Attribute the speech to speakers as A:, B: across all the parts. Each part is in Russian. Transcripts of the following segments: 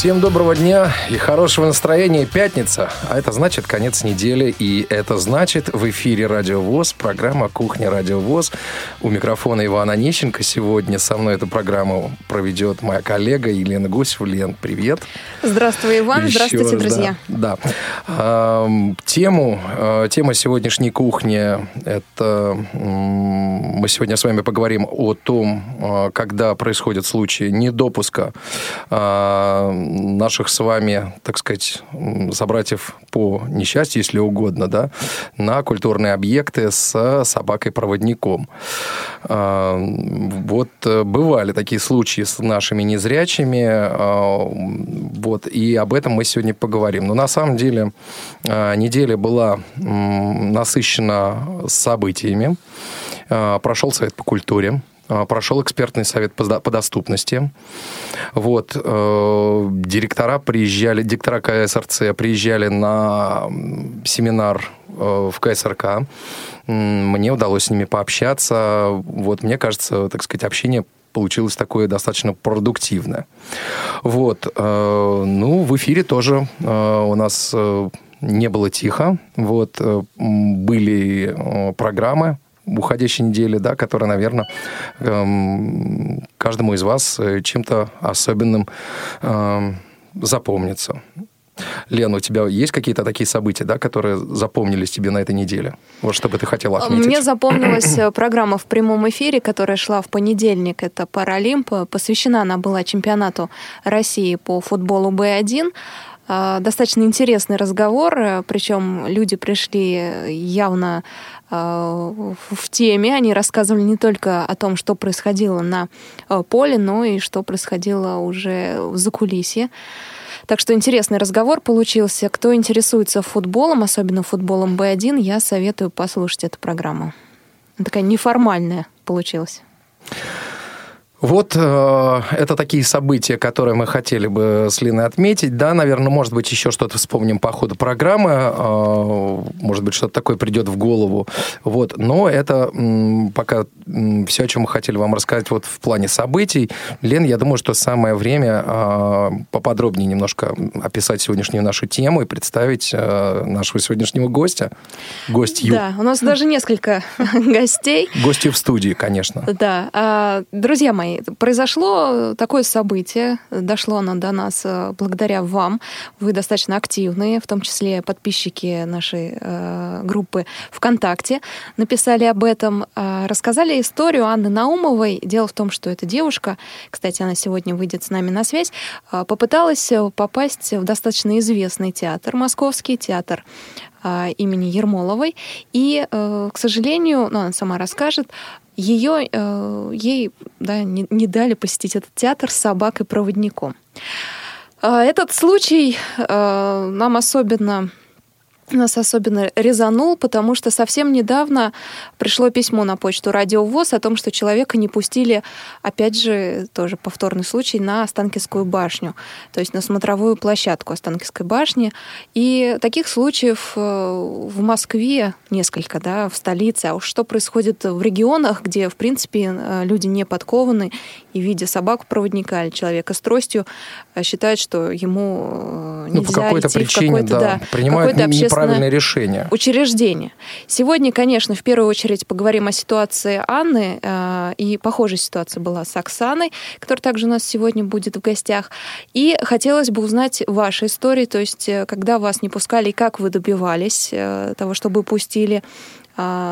A: Всем доброго дня и хорошего настроения. Пятница, а это значит конец недели, и это значит в эфире Радио ВОЗ, программа «Кухня Радио ВОЗ». У микрофона Ивана Онищенко. Сегодня со мной эту программу проведет моя коллега Елена Гусева. Лен, привет.
B: Здравствуй, Иван. Еще Здравствуйте, раз, друзья.
A: Да. да. Тему, э, тема сегодняшней кухни – это мы сегодня с вами поговорим о том, э, когда происходят случаи недопуска э, наших с вами, так сказать, собратьев по несчастью, если угодно, да, на культурные объекты с собакой-проводником. А, вот э, бывали такие случаи с нашими незрячими, а, вот, и об этом мы сегодня поговорим. Но на самом деле а, неделя была насыщена событиями. Прошел совет по культуре, прошел экспертный совет по доступности. Вот. Э, директора приезжали, директора КСРЦ приезжали на семинар э, в КСРК. Мне удалось с ними пообщаться. Вот, мне кажется, так сказать, общение получилось такое достаточно продуктивное. Вот. Э, ну, в эфире тоже у нас не было тихо. Вот. Были программы, уходящей недели, да, которая, наверное, эм, каждому из вас э, чем-то особенным эм, запомнится. Лена, у тебя есть какие-то такие события, да, которые запомнились тебе на этой неделе? Вот что бы ты хотела отметить?
B: Мне запомнилась э, программа в прямом эфире, которая шла в понедельник. Это Паралимп. Посвящена она была чемпионату России по футболу Б1. А, достаточно интересный разговор, э, причем люди пришли явно в теме. Они рассказывали не только о том, что происходило на э, поле, но и что происходило уже за кулисье. Так что интересный разговор получился. Кто интересуется футболом, особенно футболом Б1, я советую послушать эту программу. Такая неформальная получилась.
A: Вот э, это такие события, которые мы хотели бы с Линой отметить. Да, наверное, может быть, еще что-то вспомним по ходу программы. Э, может быть, что-то такое придет в голову. Вот. Но это м, пока м, все, о чем мы хотели вам рассказать вот в плане событий. Лен, я думаю, что самое время э, поподробнее немножко описать сегодняшнюю нашу тему и представить э, нашего сегодняшнего гостя. Гостью.
B: Да, у нас даже несколько гостей.
A: Гостью в студии, конечно.
B: Да. А, друзья мои, произошло такое событие, дошло оно до нас э, благодаря вам. Вы достаточно активные, в том числе подписчики нашей э, группы ВКонтакте написали об этом, э, рассказали историю Анны Наумовой. Дело в том, что эта девушка, кстати, она сегодня выйдет с нами на связь, э, попыталась попасть в достаточно известный театр, московский театр э, имени Ермоловой. И, к сожалению, ну, она сама расскажет, ее, э, ей да, не, не дали посетить этот театр с собакой-проводником. Э, этот случай э, нам особенно нас особенно резанул, потому что совсем недавно пришло письмо на почту Радио ВОЗ о том, что человека не пустили, опять же, тоже повторный случай, на Останкинскую башню, то есть на смотровую площадку Останкинской башни. И таких случаев э, в Москве несколько, да, в столице. А уж что происходит в регионах, где, в принципе, э, люди не подкованы и, видя собаку-проводника или человека с тростью, э, считают, что ему нельзя ну, по
A: какой-то
B: идти
A: причине,
B: в какой-то,
A: да, да, принимают какое правильное решение.
B: Учреждение. Сегодня, конечно, в первую очередь поговорим о ситуации Анны, э, и похожая ситуация была с Оксаной, которая также у нас сегодня будет в гостях. И хотелось бы узнать ваши истории, то есть э, когда вас не пускали и как вы добивались э, того, чтобы пустили,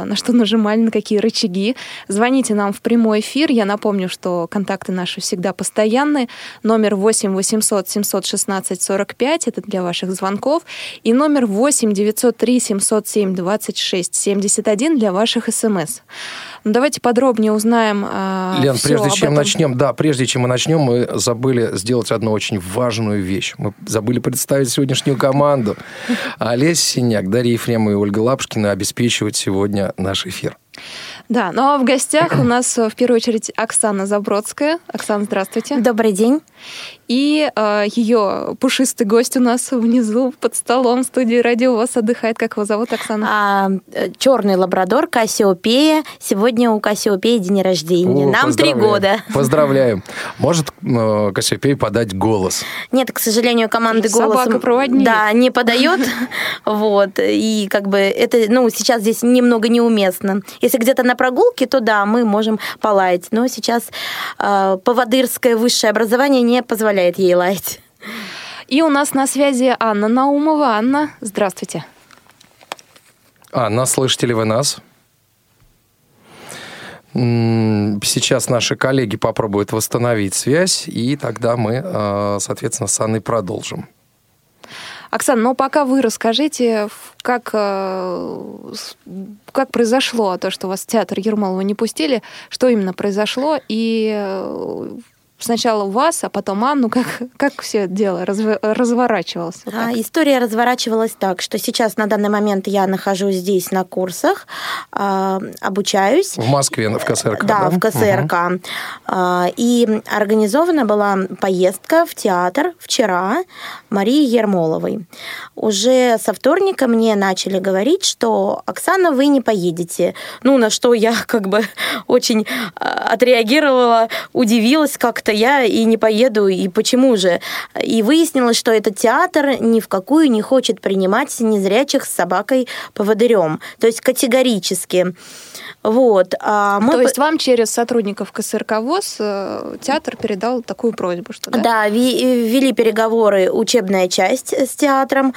B: на что нажимали, на какие рычаги. Звоните нам в прямой эфир. Я напомню, что контакты наши всегда постоянные. Номер 8 800 716 45, это для ваших звонков. И номер 8 903 707 26 71 для ваших смс. Ну, давайте подробнее узнаем. Э,
A: Лен, прежде чем этом. начнем, да, прежде чем мы начнем, мы забыли сделать одну очень важную вещь. Мы забыли представить сегодняшнюю команду. Олеся Синяк, Дарья Ефремова и Ольга Лапшкина обеспечивают сегодня наш эфир.
B: Да, ну а в гостях у нас в первую очередь Оксана Забродская. Оксана, здравствуйте.
C: Добрый день.
B: И э, ее пушистый гость у нас внизу под столом в студии Радио ВОЗ отдыхает. Как его зовут, Оксана?
C: А, э, черный лабрадор Кассиопея. Сегодня у Кассиопеи день рождения. О, Нам три года.
A: Поздравляем. Может э, Кассиопея подать голос?
C: Нет, к сожалению, команды голоса...
B: Собака-проводник.
C: Да, не подает. Вот. И как бы это, ну, сейчас здесь немного неуместно. Если где-то на прогулке, то да, мы можем полаять. Но сейчас э, поводырское высшее образование не позволяет ей лаять.
B: И у нас на связи Анна Наумова. Анна, здравствуйте.
A: Анна, слышите ли вы нас? Сейчас наши коллеги попробуют восстановить связь, и тогда мы, э, соответственно, с Анной продолжим.
B: Оксана, но пока вы расскажите, как, э, как произошло то, что вас в театр Ермолова не пустили, что именно произошло, и э, сначала вас, а потом Анну, как, как все дело разв... разворачивалось?
C: А, история разворачивалась так, что сейчас на данный момент я нахожусь здесь на курсах, э, обучаюсь.
A: В Москве, в КСРК,
C: да? Да, в КСРК. Угу. Э, и организована была поездка в театр вчера Марии Ермоловой. Уже со вторника мне начали говорить, что «Оксана, вы не поедете». Ну, на что я как бы очень отреагировала, удивилась как-то то я и не поеду, и почему же? И выяснилось, что этот театр ни в какую не хочет принимать незрячих с собакой-поводырем. То есть категорически. Вот.
B: А мы... То есть вам через сотрудников КСРК ВОЗ э, театр передал такую просьбу, что да?
C: Да, вели переговоры учебная часть с театром.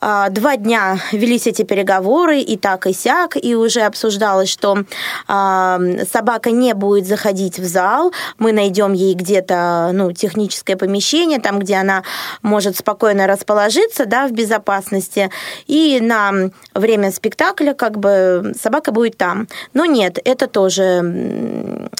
C: А, два дня велись эти переговоры, и так, и сяк, и уже обсуждалось, что собака не будет заходить в зал, мы найдем ей где-то ну, техническое помещение, там, где она может спокойно расположиться, да, в безопасности, и на время спектакля как бы собака будет там. Но нет, это тоже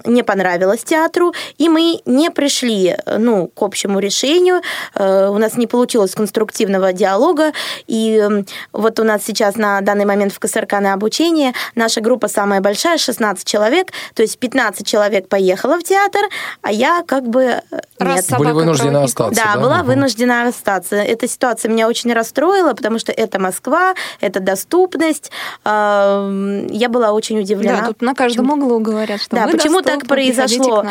C: не понравилось театру, и мы не пришли ну, к общему решению. Э, у нас не получилось конструктивного диалога, и вот у нас сейчас на данный момент в КСРК на обучение наша группа самая большая, 16 человек, то есть 15 человек поехало в театр, а я как бы э,
A: Раз нет. Были вынуждены остаться.
C: Да, да? была угу. вынуждена остаться. Эта ситуация меня очень расстроила, потому что это Москва, это доступность. Я была очень удивлена
B: да, тут на каждом почему... углу говорят, что
C: Да, почему так произошло?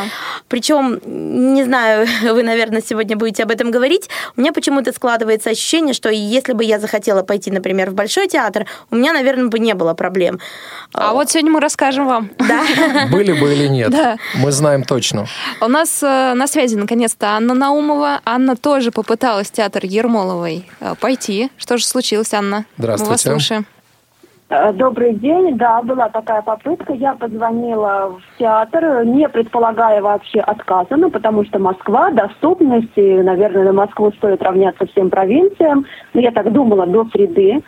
C: Причем, не знаю, вы, наверное, сегодня будете об этом говорить. У меня почему-то складывается ощущение, что если бы я захотела пойти, например, в Большой театр, у меня, наверное, бы не было проблем.
B: А вот сегодня мы расскажем вам.
C: Да.
A: Были бы или нет. Да. Мы знаем точно.
B: У нас э, на связи, наконец-то, Анна Наумова. Анна тоже попыталась в театр Ермоловой э, пойти. Что же случилось, Анна?
A: Здравствуйте. Мы вас
B: слушаем.
D: Э, добрый день. Да, была такая попытка. Я позвонила в театр, не предполагая вообще отказа, ну, потому что Москва, доступность, и, наверное, на Москву стоит равняться всем провинциям. Но я так думала до среды.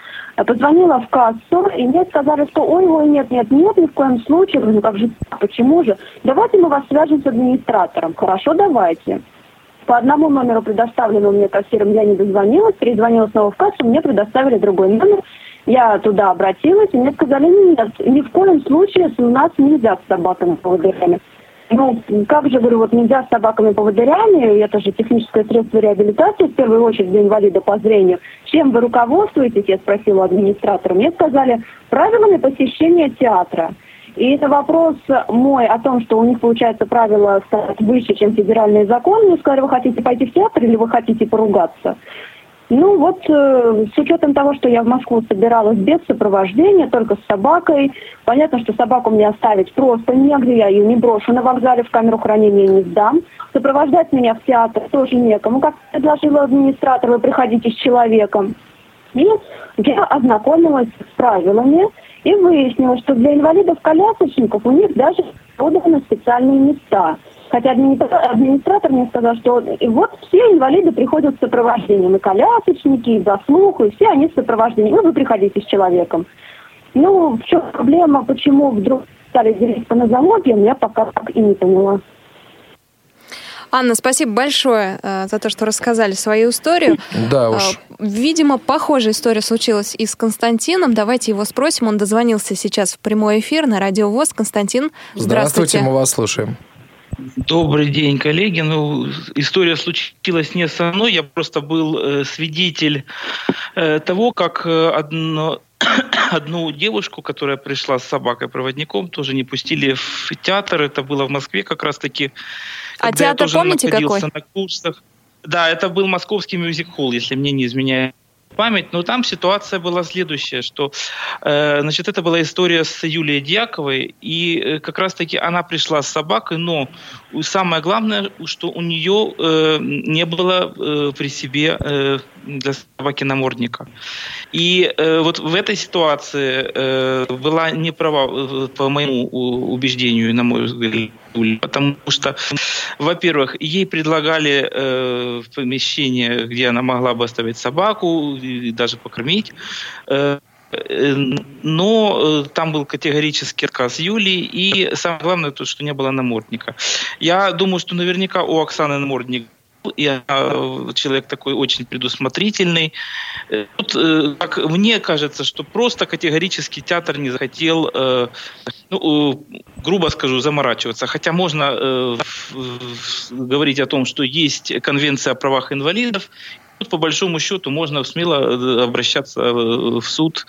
D: Позвонила в кассу, и мне сказали, что ой, ой, нет, нет, нет, ни в коем случае. Ну, как же, почему же? Давайте мы вас свяжем с администратором. Хорошо, давайте. По одному номеру, предоставленному мне кассиром, я не дозвонилась, перезвонила снова в кассу, мне предоставили другой номер. Я туда обратилась, и мне сказали, нет, ни в коем случае у нас нельзя с собаками-поводырями. Ну, как же, говорю, вот нельзя с собаками-поводырями, это же техническое средство реабилитации, в первую очередь для инвалида по зрению. Чем вы руководствуетесь, я спросила администратора. Мне сказали, правилами посещения театра. И это вопрос мой о том, что у них, получается, правила стоят выше, чем федеральный закон. Мне сказали, вы хотите пойти в театр или вы хотите поругаться? Ну вот э, с учетом того, что я в Москву собиралась без сопровождения, только с собакой, понятно, что собаку мне оставить просто негде, я ее не брошу на вокзале, в камеру хранения не сдам. Сопровождать меня в театр тоже некому. Как предложила администратор, вы приходите с человеком. И я ознакомилась с правилами и выяснила, что для инвалидов-колясочников у них даже проданы специальные места – Хотя администратор мне сказал, что вот все инвалиды приходят с сопровождением, и колясочники, и заслух, и все они с сопровождением. Ну, вы приходите с человеком. Ну, в чем проблема, почему вдруг стали делить по нозологиям, я пока так и не поняла.
B: Анна, спасибо большое э, за то, что рассказали свою историю.
A: Да уж.
B: Э, видимо, похожая история случилась и с Константином. Давайте его спросим. Он дозвонился сейчас в прямой эфир на Радио ВОЗ. Константин, здравствуйте.
A: Здравствуйте, мы вас слушаем.
E: Добрый день, коллеги. Ну, история случилась не со мной. Я просто был э, свидетель э, того, как э, одно, одну девушку, которая пришла с собакой-проводником, тоже не пустили в театр. Это было в Москве как раз-таки.
B: А театр помните какой?
E: На курсах. Да, это был московский мюзик-холл, если мне не изменяет память, но там ситуация была следующая, что, э, значит, это была история с Юлией Дьяковой, и э, как раз-таки она пришла с собакой, но самое главное, что у нее э, не было э, при себе э, для собаки намордника. И э, вот в этой ситуации э, была не права, э, по моему убеждению, на мой взгляд, потому что, во-первых, ей предлагали э, помещение, где она могла бы оставить собаку и даже покормить. Э, но э, там был категорический отказ Юлии, и самое главное, то, что не было намордника. Я думаю, что наверняка у Оксаны намордник я э, человек такой очень предусмотрительный. Э, тут, э, как мне кажется, что просто категорически театр не захотел, ну, грубо скажу, заморачиваться. Хотя можно говорить о том, что есть конвенция о правах инвалидов, Тут, по большому счету, можно смело обращаться в суд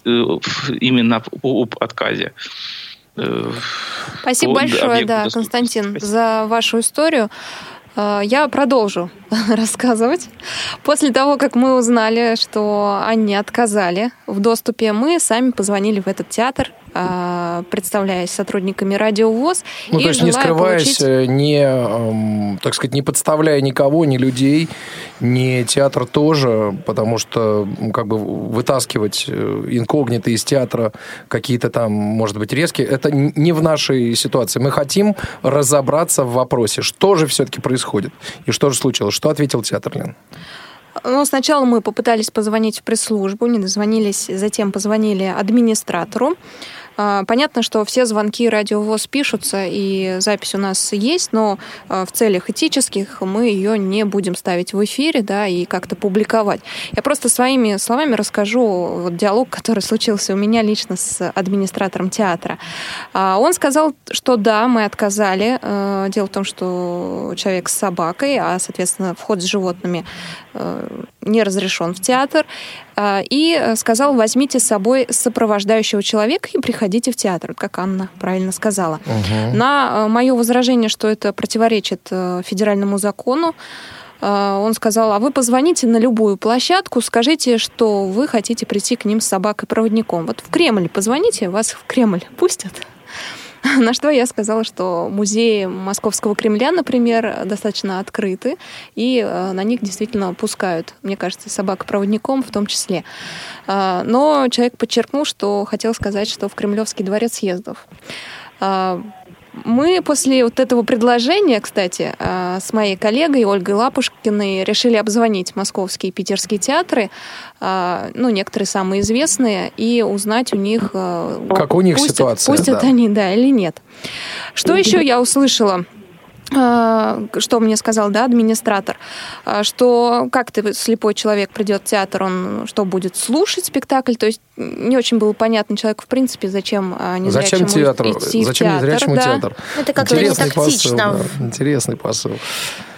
E: именно об отказе.
B: Спасибо большое, да, Константин, Спасибо. за вашу историю. Э, я продолжу рассказывать. После того, как мы узнали, что они отказали в доступе, мы сами позвонили в этот театр представляясь сотрудниками Радио ВОЗ.
A: Ну, то есть не скрываясь, получить... Э, не, так сказать, не подставляя никого, ни людей, ни театр тоже, потому что как бы вытаскивать э, инкогнито из театра какие-то там, может быть, резкие, это не в нашей ситуации. Мы хотим разобраться в вопросе, что же все-таки происходит и что же случилось. Что ответил театр, Лен?
B: Ну, сначала мы попытались позвонить в пресс-службу, не дозвонились, затем позвонили администратору. А, понятно, что все звонки радиовоз пишутся, и запись у нас есть, но а, в целях этических мы ее не будем ставить в эфире, да, и как-то публиковать. Я просто своими словами расскажу вот диалог, который случился у меня лично с администратором театра. А, он сказал, что да, мы отказали. Дело в том, что человек с собакой, а, соответственно, вход с животными не разрешен в театр. А, и э, сказал, возьмите с собой сопровождающего человека и приходите в театр, как Анна правильно сказала. Угу. На э, мое возражение, что это противоречит э, федеральному закону, он сказал, а вы позвоните на любую площадку, скажите, что вы хотите прийти к ним с собакой-проводником. Вот в Кремль позвоните, вас в Кремль пустят. На что я сказала, что музеи Московского Кремля, например, достаточно открыты, и э, на них действительно пускают, мне кажется, собак-проводником в том числе. А, но человек подчеркнул, что хотел сказать, что в Кремлевский дворец съездов. Мы после вот этого предложения, кстати, а, с моей коллегой Ольгой Лапушкиной решили обзвонить московские и питерские театры, а, ну, некоторые самые известные, и узнать у них...
A: А, как у них пустят, ситуация.
B: Пустят да. они, да, или нет. Что еще я услышала? А, что мне сказал, да, администратор, а, что как ты, слепой человек, придет в театр, он что, будет слушать спектакль? То есть не очень было понятно человеку, в принципе, зачем
A: а, незрячему зачем театр?
B: идти
A: зачем
B: в театр.
A: Незрячему
B: да.
A: театр?
C: Это как-то не тактично.
A: Посыл, да. Интересный посыл.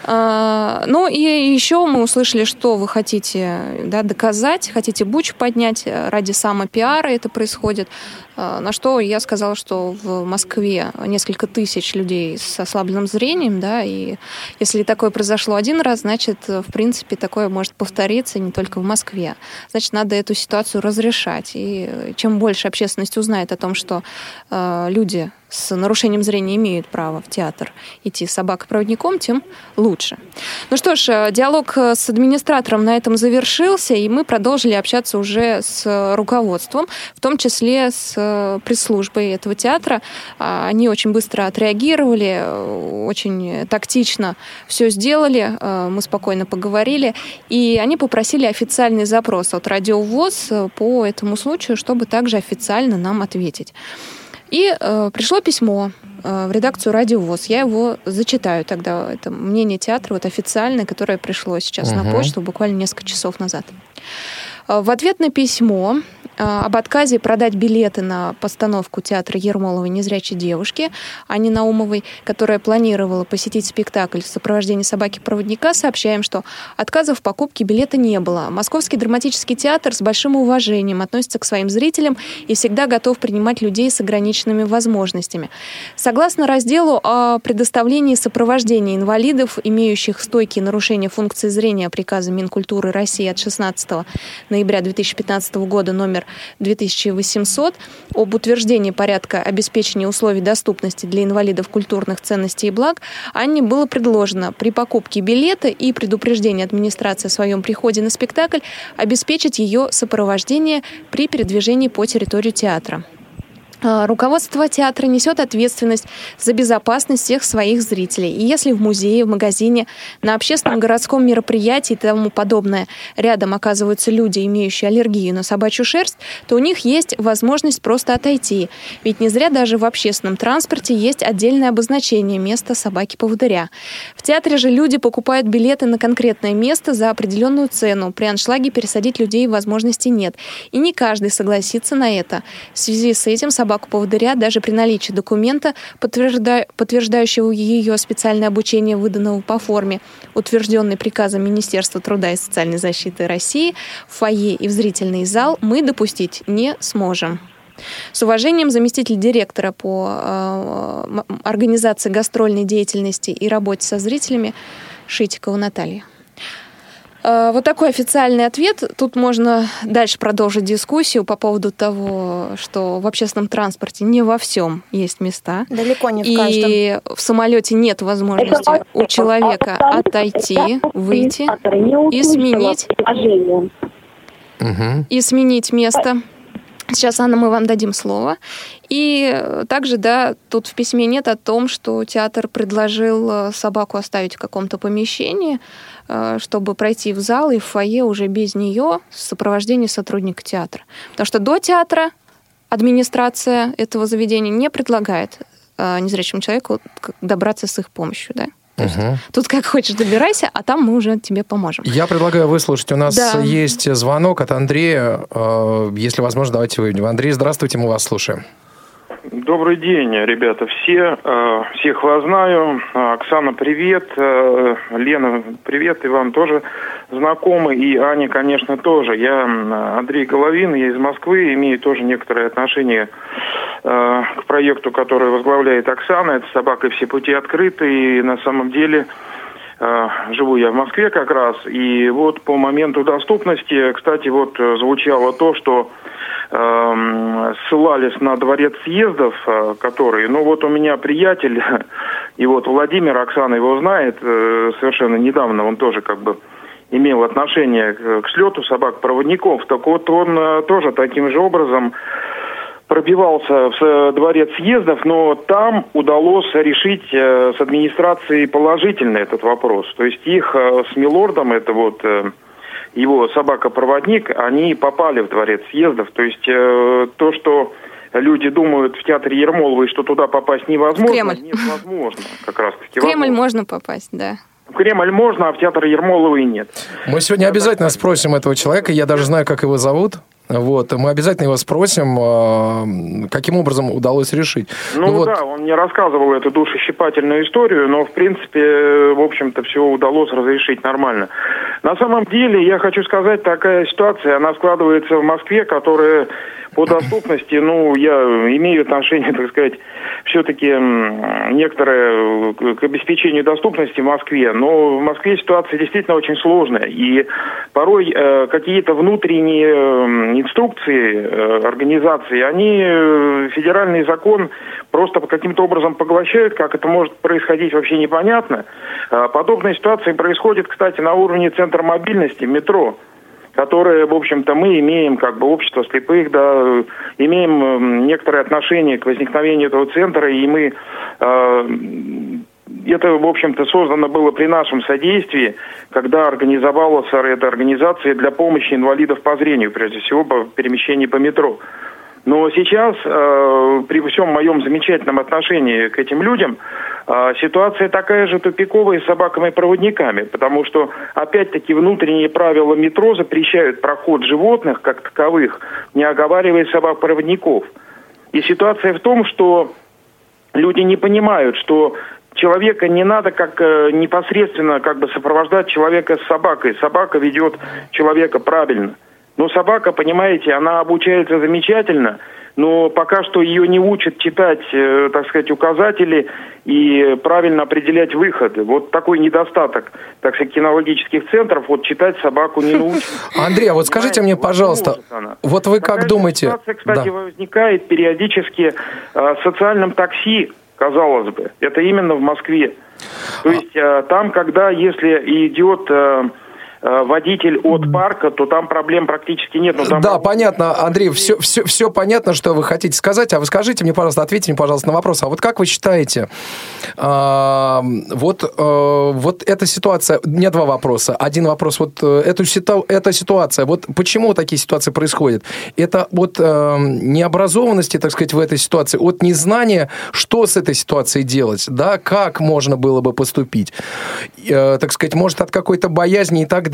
B: Ну и еще мы услышали, что вы хотите да, доказать, хотите буч поднять ради самопиара это происходит. На что я сказала, что в Москве несколько тысяч людей с ослабленным зрением, да, и если такое произошло один раз, значит, в принципе, такое может повториться не только в Москве. Значит, надо эту ситуацию разрешать. И чем больше общественность узнает о том, что э, люди с нарушением зрения имеют право в театр идти с собакой-проводником, тем лучше. Ну что ж, э, диалог э, с администратором на этом завершился, и мы продолжили общаться уже с руководством, в том числе с э, пресс-службой этого театра. А, они очень быстро отреагировали, очень тактично все сделали, мы спокойно поговорили, и они попросили официальный запрос от Радиовоз по этому случаю, чтобы также официально нам ответить. И э, пришло письмо э, в редакцию Радио ВОЗ. Я его зачитаю тогда. Это мнение театра вот официальное, которое пришло сейчас угу. на почту буквально несколько часов назад. Э, в ответ на письмо об отказе продать билеты на постановку театра Ермоловой «Незрячей девушки» Ани Наумовой, которая планировала посетить спектакль в сопровождении собаки-проводника, сообщаем, что отказа в покупке билета не было. Московский драматический театр с большим уважением относится к своим зрителям и всегда готов принимать людей с ограниченными возможностями. Согласно разделу о предоставлении сопровождения инвалидов, имеющих стойкие нарушения функции зрения приказа Минкультуры России от 16 ноября 2015 года номер 2800 об утверждении порядка обеспечения условий доступности для инвалидов культурных ценностей и благ, Анне было предложено при покупке билета и предупреждении администрации о своем приходе на спектакль обеспечить ее сопровождение при передвижении по территории театра. А, руководство театра несет ответственность за безопасность всех своих зрителей. И если в музее, в магазине, на общественном городском мероприятии и тому подобное рядом оказываются люди, имеющие аллергию на собачью шерсть, то у них есть возможность просто отойти. Ведь не зря даже в общественном транспорте есть отдельное обозначение места собаки-поводыря. В театре же люди покупают билеты на конкретное место за определенную цену. При аншлаге пересадить людей возможности нет. И не каждый согласится на это. В связи с этим собака собаку-поводыря даже при наличии документа, подтвержда... подтверждающего ее специальное обучение, выданного по форме, утвержденной приказом Министерства труда и социальной защиты России, в фойе и в зрительный зал мы допустить не сможем. С уважением, заместитель директора по э, организации гастрольной деятельности и работе со зрителями Шитикова Наталья. Э, вот такой официальный ответ. Тут можно дальше продолжить дискуссию по поводу того, что в общественном транспорте не во всем есть места.
C: Далеко не в
B: и
C: каждом.
B: И в самолете нет возможности у человека отойти, выйти и сменить, и сменить место. Сейчас, Анна, мы вам дадим слово. И также, да, тут в письме нет о том, что театр предложил э, собаку оставить в каком-то помещении, чтобы пройти в зал и в фойе уже без нее в сопровождении сотрудника театра. Потому что до театра администрация этого заведения не предлагает э, незрячему человеку добраться с их помощью, да? Угу. Тут как хочешь добирайся, а там мы уже тебе поможем.
A: Я предлагаю выслушать. У нас да. есть звонок от Андрея. Э, если возможно, давайте выйдем. Андрей, здравствуйте, мы вас слушаем.
F: Добрый день, ребята, все. Э, всех вас знаю. Оксана, привет. Э, Лена, привет. И вам тоже знакомы. И Аня, конечно, тоже. Я Андрей Головин, я из Москвы, имею тоже некоторое отношение Э, к проекту, который возглавляет Оксана. Это «Собака все пути открыты». И на самом деле э, живу я в Москве как раз. И вот по моменту доступности, кстати, вот звучало то, что э, ссылались на дворец съездов, э, который, ну вот у меня приятель, и вот Владимир, Оксана его знает, э, совершенно недавно он тоже как бы имел отношение к, слету собак-проводников, так вот он э, тоже таким же образом пробивался в дворец съездов, но там удалось решить э, с администрацией положительно этот вопрос. То есть их э, с Милордом, это вот э, его собака-проводник, они попали в дворец съездов. То есть то, что люди думают в театре Ермоловой, что туда попасть невозможно,
B: Кремль.
F: невозможно как раз таки.
B: В Кремль можно попасть, да.
F: В Кремль можно, а в театр Ермоловой нет.
A: Мы сегодня обязательно спросим этого человека, я даже знаю, как его зовут. Вот, мы обязательно его спросим, а, каким образом удалось решить.
F: Ну, ну да, он мне рассказывал эту душещипательную историю, но в принципе, в общем-то, все удалось разрешить нормально. На самом деле, я хочу сказать, такая ситуация, она складывается в Москве, которая по доступности, ну, я имею отношение, так сказать, все-таки некоторое к обеспечению доступности в Москве, но в Москве ситуация действительно очень сложная, и порой э, какие-то внутренние инструкции э, организации, они э, федеральный закон просто каким-то образом поглощают, как это может происходить вообще непонятно. Э, подобная ситуация происходит, кстати, на уровне центра мобильности, метро которые, в общем-то, мы имеем, как бы общество слепых, да, имеем эм, некоторое отношение к возникновению этого центра, и мы это, в общем-то, создано было при нашем содействии, когда организовалась эта организация для помощи инвалидов по зрению, прежде всего, по перемещению по метро. Но сейчас, э, при всем моем замечательном отношении к этим людям, э, ситуация такая же тупиковая с собаками-проводниками, потому что, опять-таки, внутренние правила метро запрещают проход животных, как таковых, не оговаривая собак-проводников. И ситуация в том, что люди не понимают, что человека не надо как э, непосредственно как бы сопровождать человека с собакой. Собака ведет человека правильно. Но собака, понимаете, она обучается замечательно, но пока что ее не учат читать, э, так сказать, указатели и правильно определять выходы. Вот такой недостаток, так сказать, кинологических центров, вот читать собаку не научат.
A: Андрей, а вот скажите мне, пожалуйста, вот вы как думаете...
F: Ситуация, кстати, возникает периодически э, в социальном такси, казалось бы. Это именно в Москве. То есть э, там, когда, если идет э, водитель от парка, то там проблем практически нет. Но там
A: Да, понятно, Андрей, все, все, все понятно, что вы хотите сказать, а вы скажите мне, пожалуйста, ответьте мне, пожалуйста, на вопрос. А вот как вы считаете, а, вот, э, вот эта ситуация, у меня два вопроса. Один вопрос, вот э, эту ситу, эта ситуация, вот почему такие ситуации происходят? Это от э, необразованности, так сказать, в этой ситуации, от незнания, что с этой ситуацией делать, да, как можно было бы поступить, Э, так сказать, может, от какой-то боязни и так далее.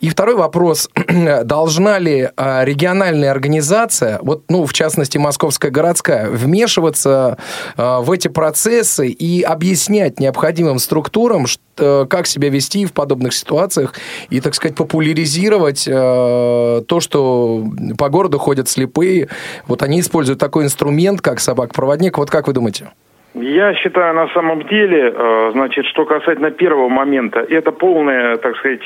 A: И второй вопрос, должна ли э, региональная организация, вот, ну, в частности, Московская городская, вмешиваться э, в эти процессы и объяснять необходимым структурам, э, как себя вести в подобных ситуациях и, так сказать, популяризировать э, то, что по городу ходят слепые. Вот они используют такой инструмент, как собак-проводник. Вот как вы думаете?
F: Я считаю, на самом деле, э, значит, что касательно первого момента, это полное, так сказать,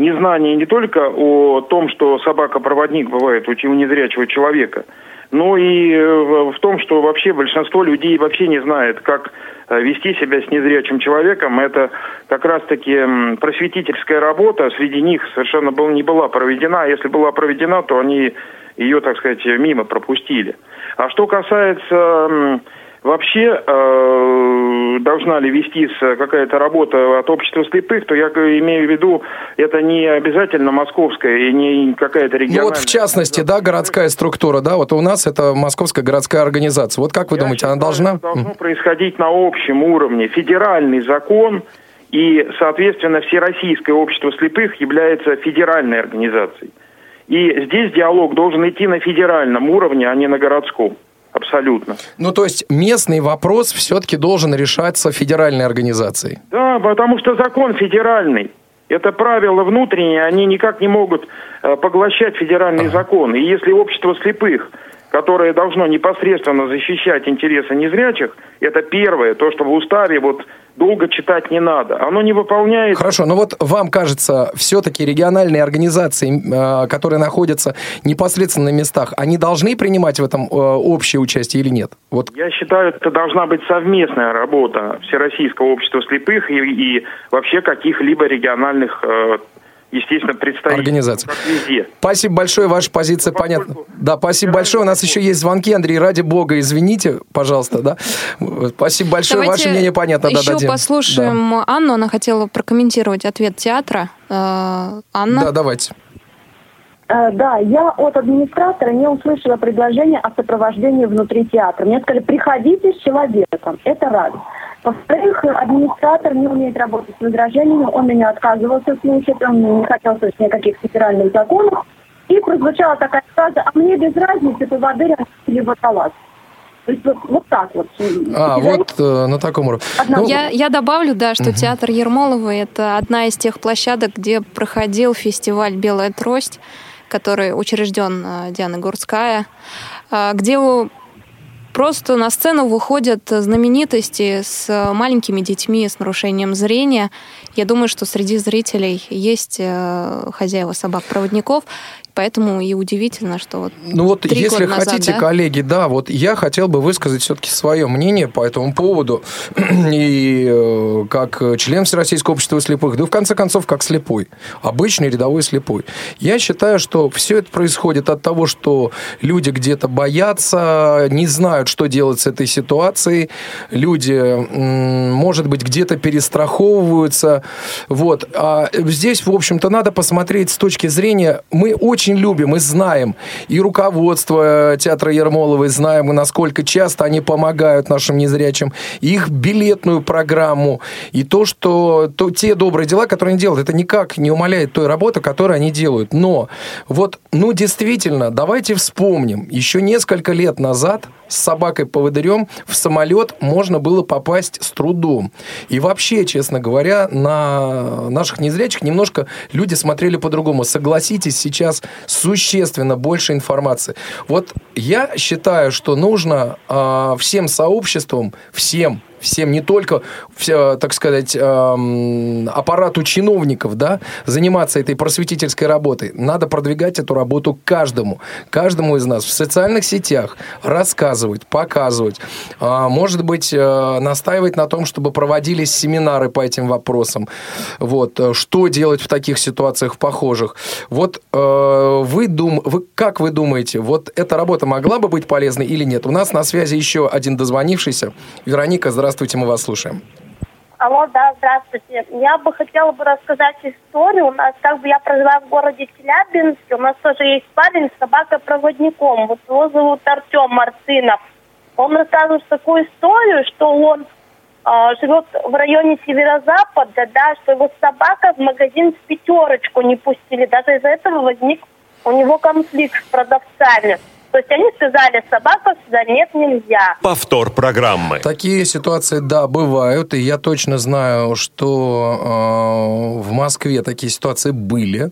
F: незнание не только о том, что собака-проводник бывает у незрячего человека, но и э, в том, что вообще большинство людей вообще не знает, как э, вести себя с незрячим человеком. Это как раз-таки просветительская работа среди них совершенно не была проведена. А Если была проведена, то они ее, так сказать, мимо пропустили. А что касается вообще э, должна ли вестись какая-то работа от общества слепых, то я имею в виду, это не обязательно московская и не какая-то
A: Ну
F: региональная.
A: вот в частности, да, городская структура, да, вот у нас это Московская городская организация. Вот как вы
F: Я
A: думаете, она должна?
F: должно происходить на общем уровне. Федеральный закон и, соответственно, Всероссийское общество слепых является федеральной организацией. И здесь диалог должен идти на федеральном уровне, а не на городском. Абсолютно.
A: Ну, то есть местный вопрос все-таки должен решаться федеральной организацией.
F: Да, потому что закон федеральный. Это правила внутренние, они никак не могут э, поглощать федеральный закон. И если общество слепых, которое должно непосредственно защищать интересы незрячих, это первое, то, что в уставе вот долго читать не надо. Оно не выполняет
A: Хорошо, но вот вам кажется, все-таки региональные организации, э, которые находятся непосредственно на местах, они должны принимать в этом э, общее участие или нет? Вот
F: Я считаю, это должна быть совместная работа Всероссийского общества слепых и, и вообще каких-либо региональных, э, естественно. Как везде.
A: Спасибо большое, ваша позиция понятна. Да, спасибо большое. У нас еще есть звонки, Андрей, ради бога, извините, пожалуйста, да. Спасибо большое,
B: Давайте
A: ваше мнение понятно. да,
B: еще
A: дадим.
B: послушаем Анну. Она хотела прокомментировать ответ театра. Э,
A: Да.
B: Анна?
A: да, давайте.
D: Э, Да, я от администратора не услышала предложение о сопровождении внутри театра. Мне сказали, приходите с человеком. Это раз. Во-вторых, администратор не умеет работать с возражениями, он меня отказывался слушать, он не хотел слышать никаких федеральных законов. И прозвучала такая фраза, а мне без разницы, по воды или водолаз. То есть вот, вот так вот.
A: А,
D: за
A: вот э, на таком уровне.
D: Одна-
A: Ну,
B: Я, я добавлю, да, что театр Ермолова это одна из тех площадок, где проходил фестиваль Белая трость, который учрежден э, Диана Гурская, э, где у- просто на сцену выходят знаменитости с маленькими детьми с нарушением зрения. Я думаю, что среди зрителей есть э, хозяева собак-проводников, поэтому и удивительно, что вот
A: Ну вот,
B: Три
A: если
B: года назад,
A: хотите,
B: да?
A: коллеги, да, вот я хотел бы высказать все-таки свое мнение по этому поводу. И э, как член Всероссийского общества слепых, да в конце концов, как слепой. Обычный рядовой слепой. Я считаю, что все это происходит от того, что люди где-то боятся, не знают, что делать с этой ситуацией. Люди, может быть, где-то перестраховываются. Вот. А здесь, в общем-то, надо посмотреть с точки зрения... Мы очень очень любим и знаем, и руководство театра Ермоловой знаем, и насколько часто они помогают нашим незрячим, и их билетную программу, и то, что то, те добрые дела, которые они делают, это никак не умаляет той работы, которую они делают. Но вот, ну, действительно, давайте вспомним, еще несколько лет назад с собакой-поводырем в самолет можно было попасть с трудом. И вообще, честно говоря, на наших незрячих немножко люди смотрели по-другому. Согласитесь, сейчас существенно больше информации. Вот я считаю, что нужно э, всем сообществам, всем всем, не только, так сказать, аппарату чиновников, да, заниматься этой просветительской работой. Надо продвигать эту работу каждому, каждому из нас в социальных сетях, рассказывать, показывать. А, может быть, э, настаивать на том, чтобы проводились семинары по этим вопросам. Вот. Что делать в таких ситуациях, похожих. Вот э, вы, дум... вы как вы думаете, вот эта работа могла бы быть полезной или нет? У нас на связи еще один дозвонившийся. Вероника, здравствуйте. Здравствуйте, мы вас слушаем.
G: Алло, да, здравствуйте. Я бы хотела бы рассказать историю. У нас, как бы, я проживаю в городе Челябинске. У нас тоже есть парень с собакой-проводником. Вот его зовут Артем Мартынов. Он рассказывает такую историю, что он э, живет в районе северо-запада, да, что его собака в магазин в пятерочку не пустили. Даже из-за этого возник у него конфликт с продавцами. То есть они сказали, собака сюда нет, нельзя.
H: Повтор программы.
A: Такие ситуации, да, бывают. И я точно знаю, что э, в Москве такие ситуации были.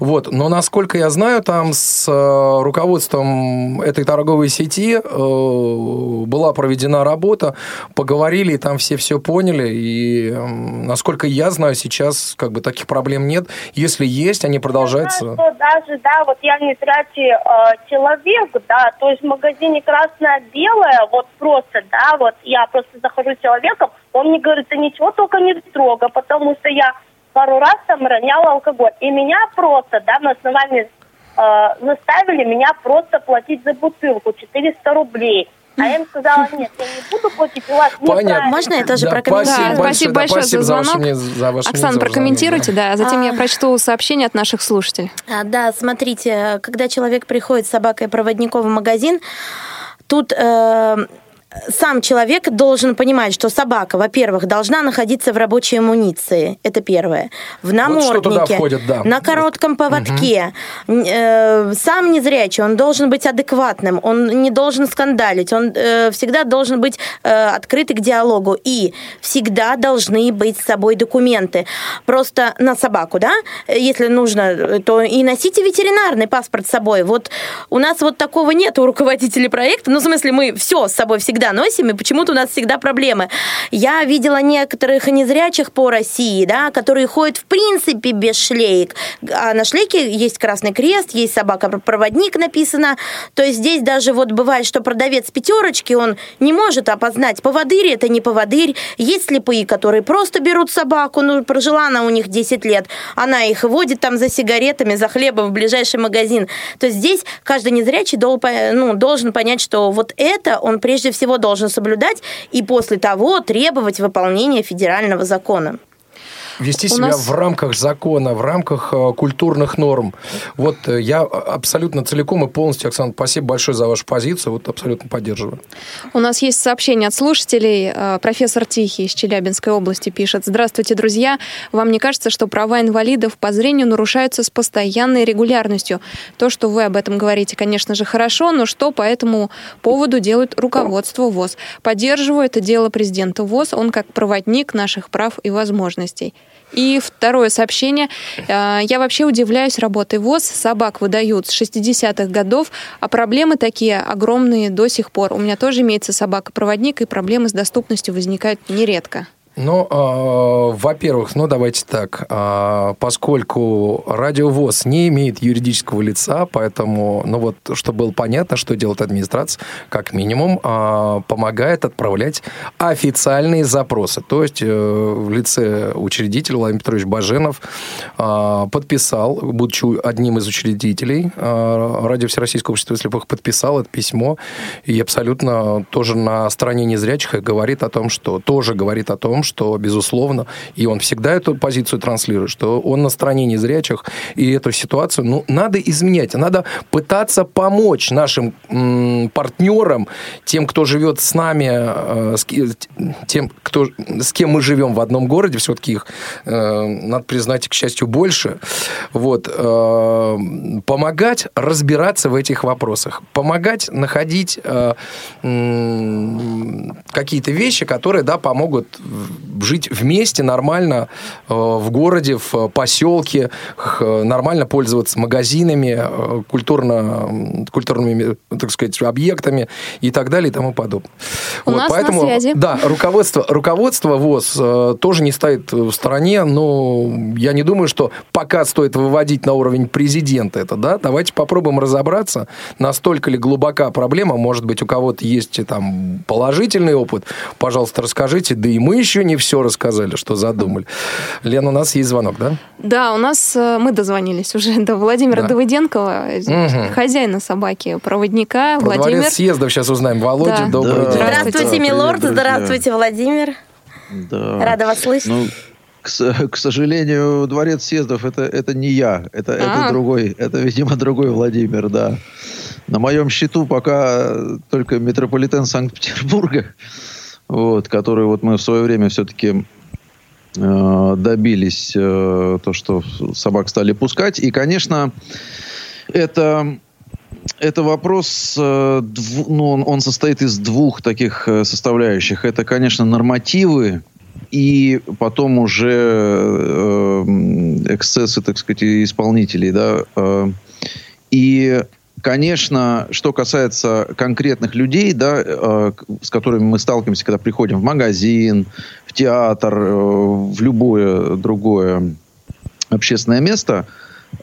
A: Вот. Но, насколько я знаю, там с э, руководством этой торговой сети э, была проведена работа, поговорили, и там все все поняли. И, э, насколько я знаю, сейчас как бы таких проблем нет. Если есть, они продолжаются. Я
G: знаю, что даже, да, вот я не зрячий э, человек, да, то есть в магазине красное-белое, вот просто, да, вот я просто захожу с человеком, он мне говорит, да ничего только не строго, потому что я пару раз там роняла алкоголь. И меня просто, да, на основании э, заставили меня просто платить за бутылку 400 рублей. А я им сказала, нет, я не буду платить, у вас
C: Понятно. Можно я тоже да, прокомментирую?
B: Да, спасибо да, большое спасибо за звонок. За ваше, за ваше Оксана, прокомментируйте, да, а затем а... я прочту сообщение от наших слушателей.
C: А, да, смотрите, когда человек приходит с собакой-проводником в магазин, тут... Э, сам человек должен понимать, что собака, во-первых, должна находиться в рабочей амуниции. Это первое. В наморднике, вот входит, да. на коротком поводке. Угу. сам незрячий, он должен быть адекватным, он не должен скандалить, он э, всегда должен быть э, открытый к диалогу. И всегда должны быть с собой документы. Просто на собаку, да, если нужно, то и носите ветеринарный паспорт с собой. Вот у нас вот такого нет у руководителей проекта. Ну, в смысле, мы все с собой всегда всегда носим, и почему-то у нас всегда проблемы. Я видела некоторых незрячих по России, да, которые ходят в принципе без шлейк. А на шлейке есть Красный Крест, есть собака-проводник написано. То есть здесь даже вот бывает, что продавец пятерочки, он не может опознать, поводырь это не поводырь. Есть слепые, которые просто берут собаку, ну, прожила она у них 10 лет, она их водит там за сигаретами, за хлебом в ближайший магазин. То есть здесь каждый незрячий ну, должен понять, что вот это он прежде всего всего должен соблюдать и после того требовать выполнения федерального закона
A: вести У себя нас... в рамках закона, в рамках э, культурных норм. Вот э, я абсолютно целиком и полностью, Оксана, спасибо большое за вашу позицию, вот абсолютно поддерживаю.
B: У нас есть сообщение от слушателей. Э, профессор Тихий из Челябинской области пишет. Здравствуйте, друзья. Вам не кажется, что права инвалидов по зрению нарушаются с постоянной регулярностью? То, что вы об этом говорите, конечно же, хорошо, но что по этому поводу делает руководство ВОЗ? Поддерживаю это дело президента ВОЗ, он как проводник наших прав и возможностей. И второе сообщение. Э, я вообще удивляюсь работой ВОЗ. Собак выдают с 60-х годов, а проблемы такие огромные до сих пор. У меня тоже имеется собака-проводник, и проблемы с доступностью возникают нередко.
A: Ну, э, во-первых, ну давайте так, э, поскольку радиовоз не имеет юридического лица, поэтому, ну вот, чтобы было понятно, что делает администрация, как минимум, э, помогает отправлять официальные запросы. То есть э, в лице учредителя Владимир Петрович Баженов э, подписал, будучи одним из учредителей э, Радио Всероссийского общества слепых, подписал это письмо и абсолютно тоже на стороне незрячих говорит о том, что тоже говорит о том, что, безусловно, и он всегда эту позицию транслирует, что он на стороне незрячих, и эту ситуацию, ну, надо изменять, надо пытаться помочь нашим партнерам, тем, кто живет с нами, э, с, тем, кто, с кем мы живем в одном городе, все-таки их, э, надо признать, к счастью, больше, вот, э, помогать разбираться в этих вопросах, помогать находить э, какие-то вещи, которые, да, помогут жить вместе нормально э, в городе, в поселке, нормально пользоваться магазинами, э, культурно, культурными, так сказать, объектами и так далее и тому подобное.
B: У вот, нас поэтому, на связи.
A: Да, руководство, руководство ВОЗ э, тоже не стоит в стороне, но я не думаю, что пока стоит выводить на уровень президента это, да, давайте попробуем разобраться, настолько ли глубока проблема, может быть, у кого-то есть там положительный опыт, пожалуйста, расскажите, да и мы еще не все рассказали, что задумали. Лена, у нас есть звонок, да?
B: Да, у нас, э, мы дозвонились уже до Владимира да. Давыденкова, угу. хозяина собаки, проводника.
A: Про
B: Владимир.
A: дворец съездов сейчас узнаем. Володя, да. добрый
C: да. день. Здравствуйте, милорд, здравствуйте, Владимир. Да. Рада вас слышать. Ну,
I: к, к сожалению, дворец съездов это, это не я, это, это другой, это, видимо, другой Владимир, да. На моем счету пока только метрополитен Санкт-Петербурга, вот, который вот мы в свое время все-таки э, добились э, то, что собак стали пускать. И, конечно, это это вопрос, э, ну, он, состоит из двух таких э, составляющих. Это, конечно, нормативы и потом уже э, эксцессы, так сказать, исполнителей, да. И Конечно, что касается конкретных людей, да, э, с которыми мы сталкиваемся, когда приходим в магазин, в театр, э, в любое другое общественное место,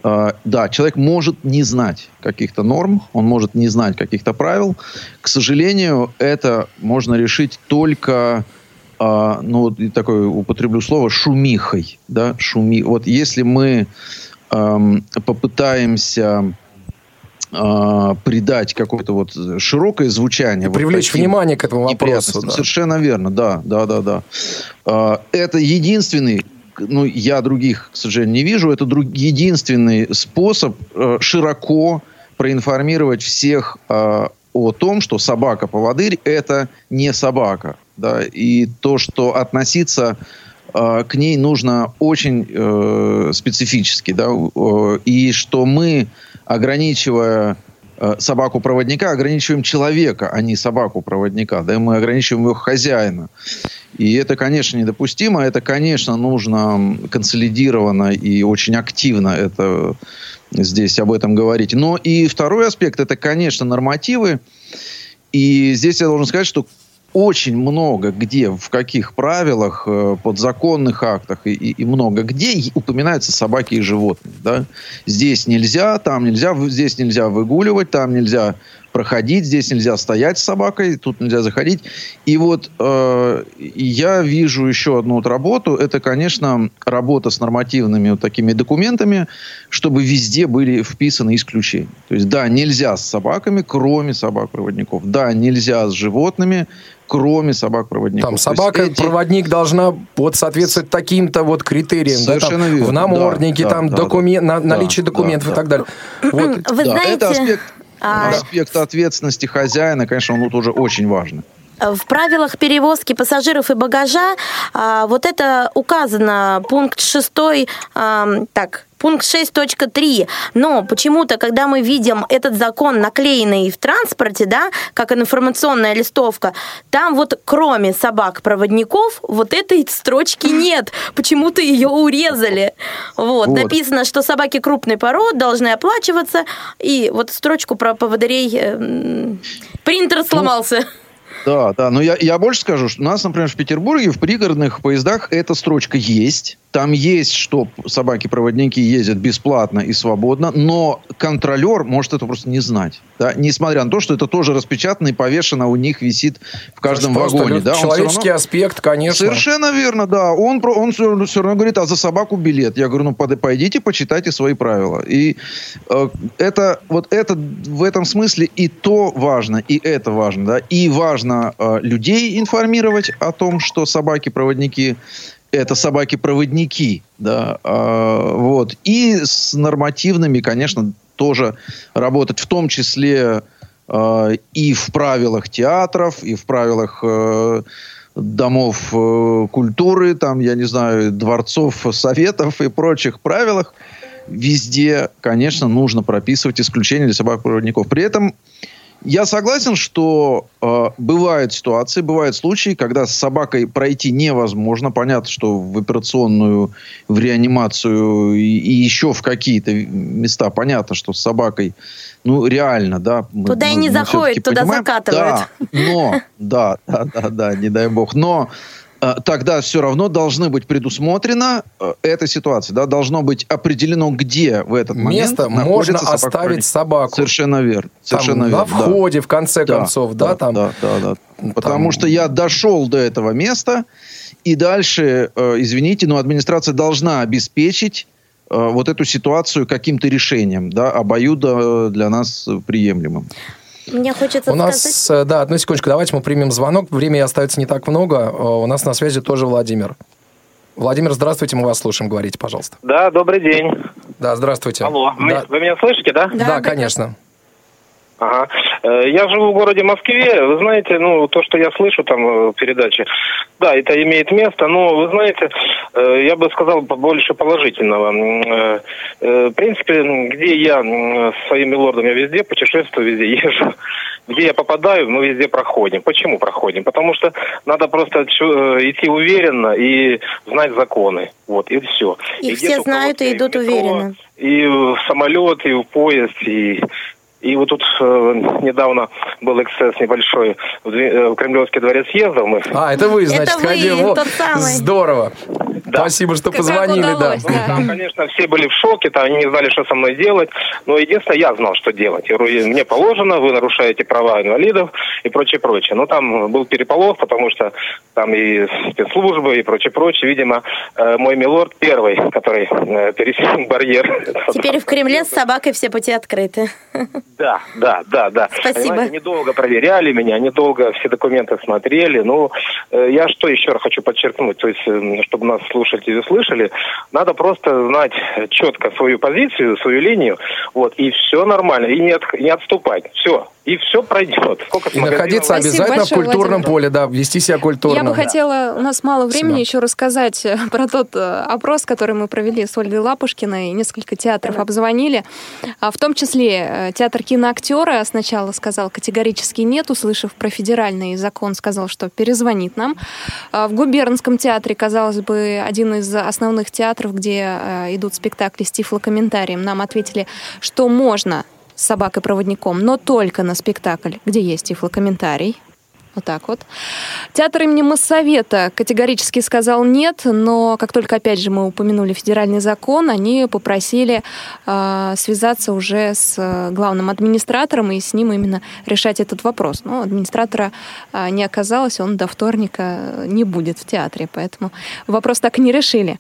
I: э, да, человек может не знать каких-то норм, он может не знать каких-то правил. К сожалению, это можно решить только а, ну такое употреблю слово шумихой, да, шуми. Вот если мы эм, попытаемся э, придать какое-то вот широкое звучание,
A: привлечь вот внимание к этому вопросу, да.
I: совершенно верно, да, да, да, да. Э, это единственный ну, я других, к сожалению, не вижу. Это друг, единственный способ э, широко проинформировать всех э, о том, что собака-поводырь – это не собака да, и то, что относиться э, к ней нужно очень э, специфически, да, э, и что мы, ограничивая э, собаку-проводника, ограничиваем человека, а не собаку-проводника, да, мы ограничиваем его хозяина. И это, конечно, недопустимо, это, конечно, нужно консолидированно и очень активно это здесь об этом говорить. Но и второй аспект, это, конечно, нормативы. И здесь я должен сказать, что очень много где, в каких правилах, э, подзаконных актах и, и, и много где упоминаются собаки и животные. Да? Здесь нельзя, там нельзя, здесь нельзя выгуливать, там нельзя проходить, здесь нельзя стоять с собакой, тут нельзя заходить. И вот э, я вижу еще одну вот работу. Это, конечно, работа с нормативными вот такими документами, чтобы везде были вписаны исключения. То есть, да, нельзя с собаками, кроме собак-проводников. Да, нельзя с животными, кроме собак-проводников.
A: Там собака-проводник эти... должна вот соответствовать таким-то вот критериям.
I: Совершенно да, там,
A: верно. В наморднике, да, там да, документ, да, на, наличие да, документов да, и так далее.
C: Вот. Вы да, знаете...
I: Это аспект, а... аспект ответственности хозяина, конечно, он тут уже очень важный.
C: В правилах перевозки пассажиров и багажа а, вот это указано, пункт 6, а, так, пункт 6.3. Но почему-то, когда мы видим этот закон, наклеенный в транспорте, да, как информационная листовка, там вот кроме собак-проводников вот этой строчки нет. Почему-то ее урезали. Вот. вот. Написано, что собаки крупной породы должны оплачиваться. И вот строчку про поводырей э, принтер сломался. Ну,
I: да, да, но я, я больше скажу, что у нас, например, в Петербурге в пригородных поездах эта строчка есть, там есть, что собаки-проводники ездят бесплатно и свободно, но контролер может это просто не знать. Да? Несмотря на то, что это тоже распечатано и повешено у них висит в каждом
A: Просто
I: вагоне. Да?
A: Человеческий
I: равно-
A: аспект, конечно.
I: Совершенно верно, да. Он, он все, равно говорит, а за собаку билет. Я говорю, ну пойдите, почитайте свои правила. И э, это вот это в этом смысле и то важно, и это важно, да. И важно э, людей информировать о том, что собаки-проводники это собаки-проводники, да, а, вот. И с нормативными, конечно, тоже работать, в том числе э, и в правилах театров, и в правилах э, домов э, культуры, там, я не знаю, дворцов, советов и прочих правилах, везде, конечно, нужно прописывать исключения для собак-проводников. При этом я согласен, что э, бывают ситуации, бывают случаи, когда с собакой пройти невозможно. Понятно, что в операционную, в реанимацию и, и еще в какие-то места понятно, что с собакой, ну, реально, да. мы-
C: Туда и
I: мы-
C: не
I: мы
C: заходит, туда
I: понимаем.
C: закатывают.
I: Да, но, да, да, да, да, не дай бог. Но тогда все равно должны быть предусмотрена э, эта ситуация, да, должно быть определено, где в этот момент
A: Место можно оставить собаку.
I: Совершенно верно.
A: Там,
I: Совершенно
A: на
I: верно. да.
A: входе, в конце
I: Да,
A: концов, да,
I: да,
A: там.
I: да, да, да. Потому
A: там-
I: что я дошел до этого места, и дальше, э, извините, но администрация должна обеспечить э, вот эту ситуацию каким-то решением, да, обоюдо для нас приемлемым.
C: Мне хочется
A: У
C: сказать...
A: нас, э, да, одну секундочку, давайте мы примем звонок. Времени остается не так много. Э, У нас на связи тоже Владимир. Владимир, здравствуйте, мы вас слушаем, говорите, пожалуйста.
J: Да, добрый день.
A: Да, здравствуйте.
J: Алло,
A: Да,
J: вы меня слышите, да?
A: да, конечно.
J: Ага. Э, Я живу в городе Москве. Вы знаете, ну, то, что я слышу там э, в передаче, да, это имеет место, но, вы знаете, э, я бы сказал больше положительного. В принципе, где я с своими лордами, я везде путешествую, везде езжу. Где я попадаю, мы везде проходим. Почему проходим? Потому что надо просто идти уверенно и знать законы. Вот, и все.
C: Их все знают и идут уверенно.
J: И в самолет, и в поезд, и и вот тут э, недавно был эксцесс небольшой. В, э, в Кремлевский дворец съездил мы.
A: А, это вы, значит,
C: вы,
A: ходили. Во,
C: тот самый.
A: Здорово. Спасибо, что
B: Как
A: позвонили, да.
B: удалось, да.
J: Там, конечно, все были в шоке, там они не знали, что со мной делать. Но единственное, я знал, что делать. Я говорю, мне положено, вы нарушаете права инвалидов и прочее, прочее. Но там был переполох, потому что там и спецслужбы, и прочее, прочее. Видимо, э, мой милорд первый, который э, пересек барьер.
C: Теперь в Кремле с собакой все пути открыты.
J: Да, да, да, да.
C: Спасибо.
J: Понимаете, недолго проверяли меня, недолго все документы смотрели. Ну, э, я что еще раз хочу подчеркнуть, то есть, чтобы нас слушатели слышали, надо просто знать четко свою позицию, свою линию, вот, и все нормально, и не, от- не отступать. Все, и все пройдет. Сколько
A: И находиться
B: Спасибо
A: обязательно
B: большое,
A: в культурном
B: Владимир.
A: поле, да, вести себя культурно.
B: Я бы хотела, у нас мало времени,
A: Спасибо.
B: еще рассказать э, про тот э, опрос, который мы провели с Ольгой Лапушкиной. Несколько театров обзвонили. А В том числе э, театр киноактера сначала сказал категорически нет, услышав про федеральный закон, сказал, что перезвонит нам. А В губернском театре, казалось бы, один из основных театров, где идут спектакли с тифлокомментарием, нам ответили, что можно с собакой-проводником, но только на спектакль, где есть тифлокомментарий. Вот так вот. Театр имени Моссовета категорически сказал нет, но как только, опять же, мы упомянули федеральный закон, они попросили э, связаться уже с э, главным администратором и с ним именно решать этот вопрос. Но администратора э, не оказалось, он до вторника э, не будет в театре, поэтому вопрос так и не решили.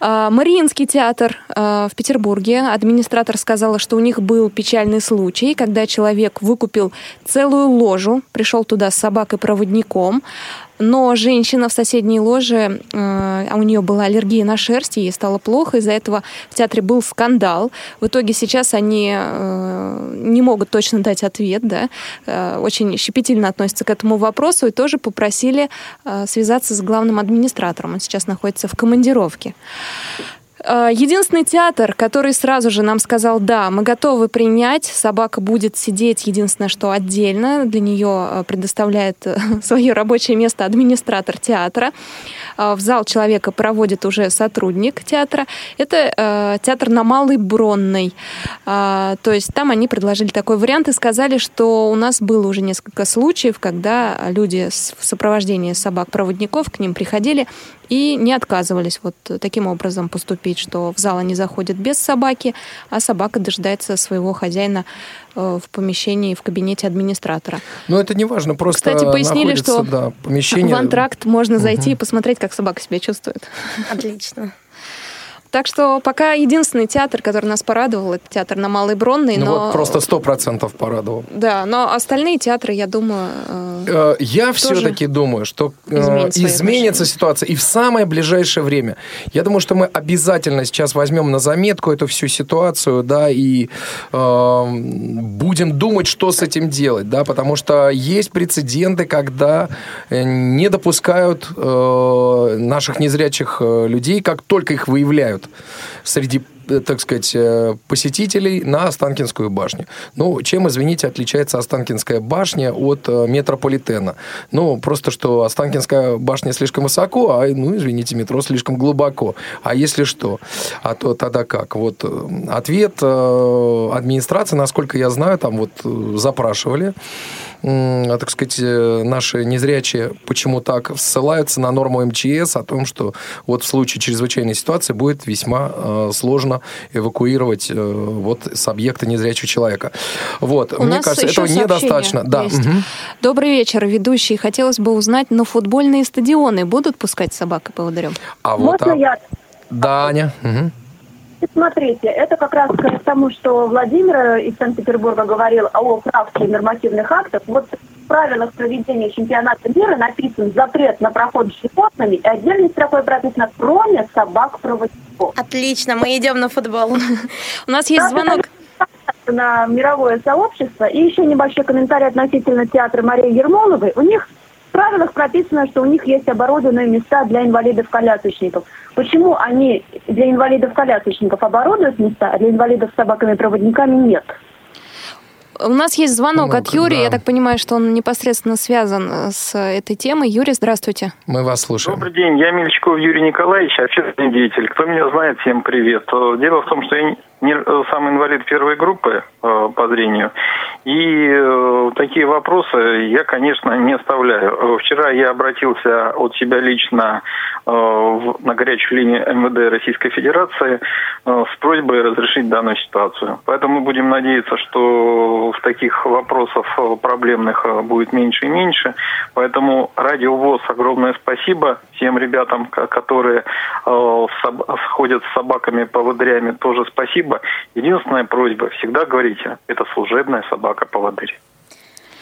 B: А, Мариинский театр э, в Петербурге. Администратор сказала, что у них был печальный случай, когда человек выкупил целую ложу, пришел туда с собакой-проводником, но женщина в соседней ложе, э, а у нее была аллергия на шерсть, и ей стало плохо, из-за этого в театре был скандал. В итоге сейчас они э, не могут точно дать ответ, да, э, очень щепетильно относятся к этому вопросу и тоже попросили э, связаться с главным администратором. Он сейчас находится в командировке. Э, Единственный театр, который сразу же нам сказал, да, мы готовы принять, собака будет сидеть, единственное, что отдельно, для нее э, предоставляет э, свое рабочее место администратор театра. Э, В зал человека проводит уже сотрудник театра. Это э, театр на Малой Бронной. А, То есть там они предложили такой вариант и сказали, что у нас было уже несколько случаев, когда люди в сопровождении собак-проводников к ним приходили и не отказывались вот таким образом поступить, что в зал они заходят без собаки, а собака дожидается своего хозяина э, в помещении, в кабинете администратора.
A: Но это не важно, просто
B: Кстати, пояснили, что
A: да, помещение...
B: в антракт можно зайти угу. и посмотреть, как собака себя чувствует.
C: Отлично.
B: Так что пока единственный театр, который нас порадовал, это театр на Малой Бронной.
A: Ну
B: но...
A: вот просто сто процентов порадовал.
B: Да, но остальные театры, я думаю...
A: Э, я все-таки думаю, что э, изменится ситуация и в самое ближайшее время. Я думаю, что мы обязательно сейчас возьмем на заметку эту всю ситуацию, да, и э, будем думать, что с этим делать, да, потому что есть прецеденты, когда э, не допускают э, наших незрячих людей, как только их выявляют среди э, так сказать, э, посетителей на Останкинскую башню. Ну, чем, извините, отличается Останкинская башня от э, метрополитена? Ну, просто что Останкинская башня слишком высоко, а, ну, извините, метро слишком глубоко. А если что? А то тогда как? Вот ответ администрации, насколько я знаю, там вот запрашивали так сказать, э, наши незрячие почему так ссылаются на норму МЧС о том, что вот в случае чрезвычайной ситуации будет весьма э, сложно эвакуировать э, вот с объекта незрячего человека. Вот.
B: У
A: Мне кажется, этого недостаточно. Да.
B: Угу. Добрый вечер, ведущий. Хотелось бы узнать, на футбольные стадионы будут пускать собак и поводырем?
A: А вот,
D: Можно
A: а...
D: я?
A: Да, Аня. Угу.
D: Смотрите, это как раз к тому, что Владимир из Санкт-Петербурга говорил о правке нормативных актов. Вот в правилах проведения чемпионата мира написан запрет на проход с животными, и отдельно строкой прописано «кроме собак-проводников».
C: Отлично, мы идем на футбол.
B: У нас есть звонок
D: на мировое сообщество. И еще небольшой комментарий относительно театра Марии Ермоловой. У них правилах прописано, что у них есть оборудованные места для инвалидов-колясочников. Почему они для инвалидов-колясочников оборудуют места, а для инвалидов с собаками-проводниками нет?
B: У нас есть звонок ну, от Юрия. Да. Я так понимаю, что он непосредственно связан с этой темой. Юрий, здравствуйте.
A: Мы вас слушаем.
K: Добрый день. Я Мельчиков Юрий Николаевич, общественный деятель. Кто меня знает, всем привет. Дело в том, что я не, э, сам инвалид первой группы э, по зрению. И э, такие вопросы я, конечно, не оставляю. Вчера я обратился от себя лично э, в, на горячую линию МВД Российской Федерации э, с просьбой разрешить данную ситуацию. Поэтому мы будем надеяться, что в таких вопросах э, проблемных э, будет меньше и меньше. Поэтому Радио ВОЗ огромное спасибо всем ребятам, которые э, ходят с собаками, поводырями, тоже спасибо. Единственная просьба, всегда говорите, это служебная собака-поводырь.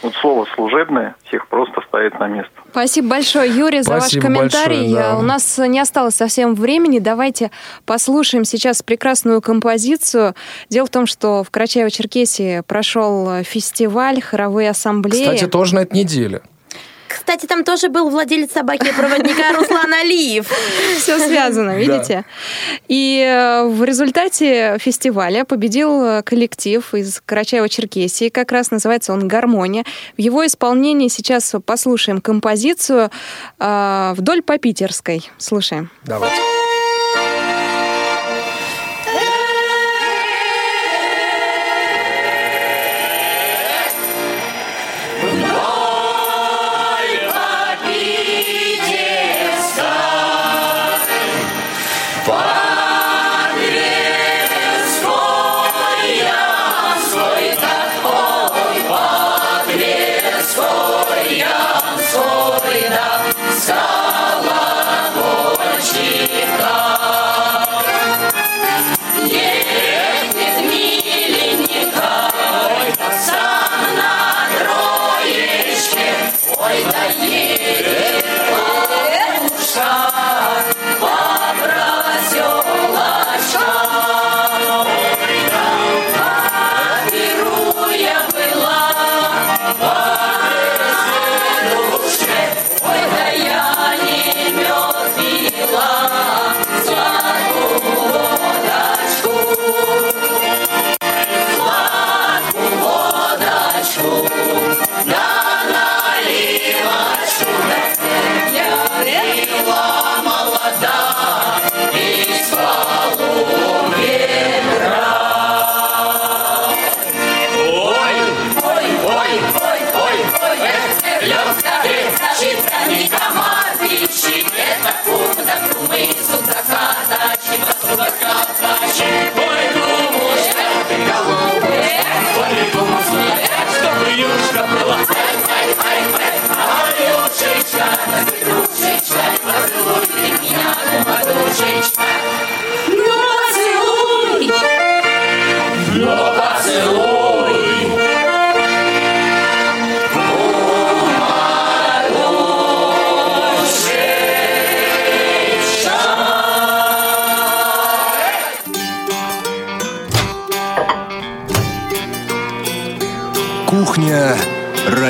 K: Вот слово «служебное» всех просто ставит на место.
B: Спасибо большое, Юрий, за
A: Спасибо
B: ваш комментарий.
A: Большое, да.
B: У нас не осталось совсем времени. Давайте послушаем сейчас прекрасную композицию. Дело в том, что в Карачаево-Черкесии прошел фестиваль хоровые ассамблеи.
A: Кстати, тоже на этой неделе.
C: Кстати, там тоже был владелец собаки и проводника Руслан Алиев.
B: Все связано, видите? И э, в результате фестиваля победил коллектив из Карачаева-Черкесии. Как раз называется он «Гармония». В его исполнении сейчас послушаем композицию э, «Вдоль по Питерской». Слушаем.
A: Давайте.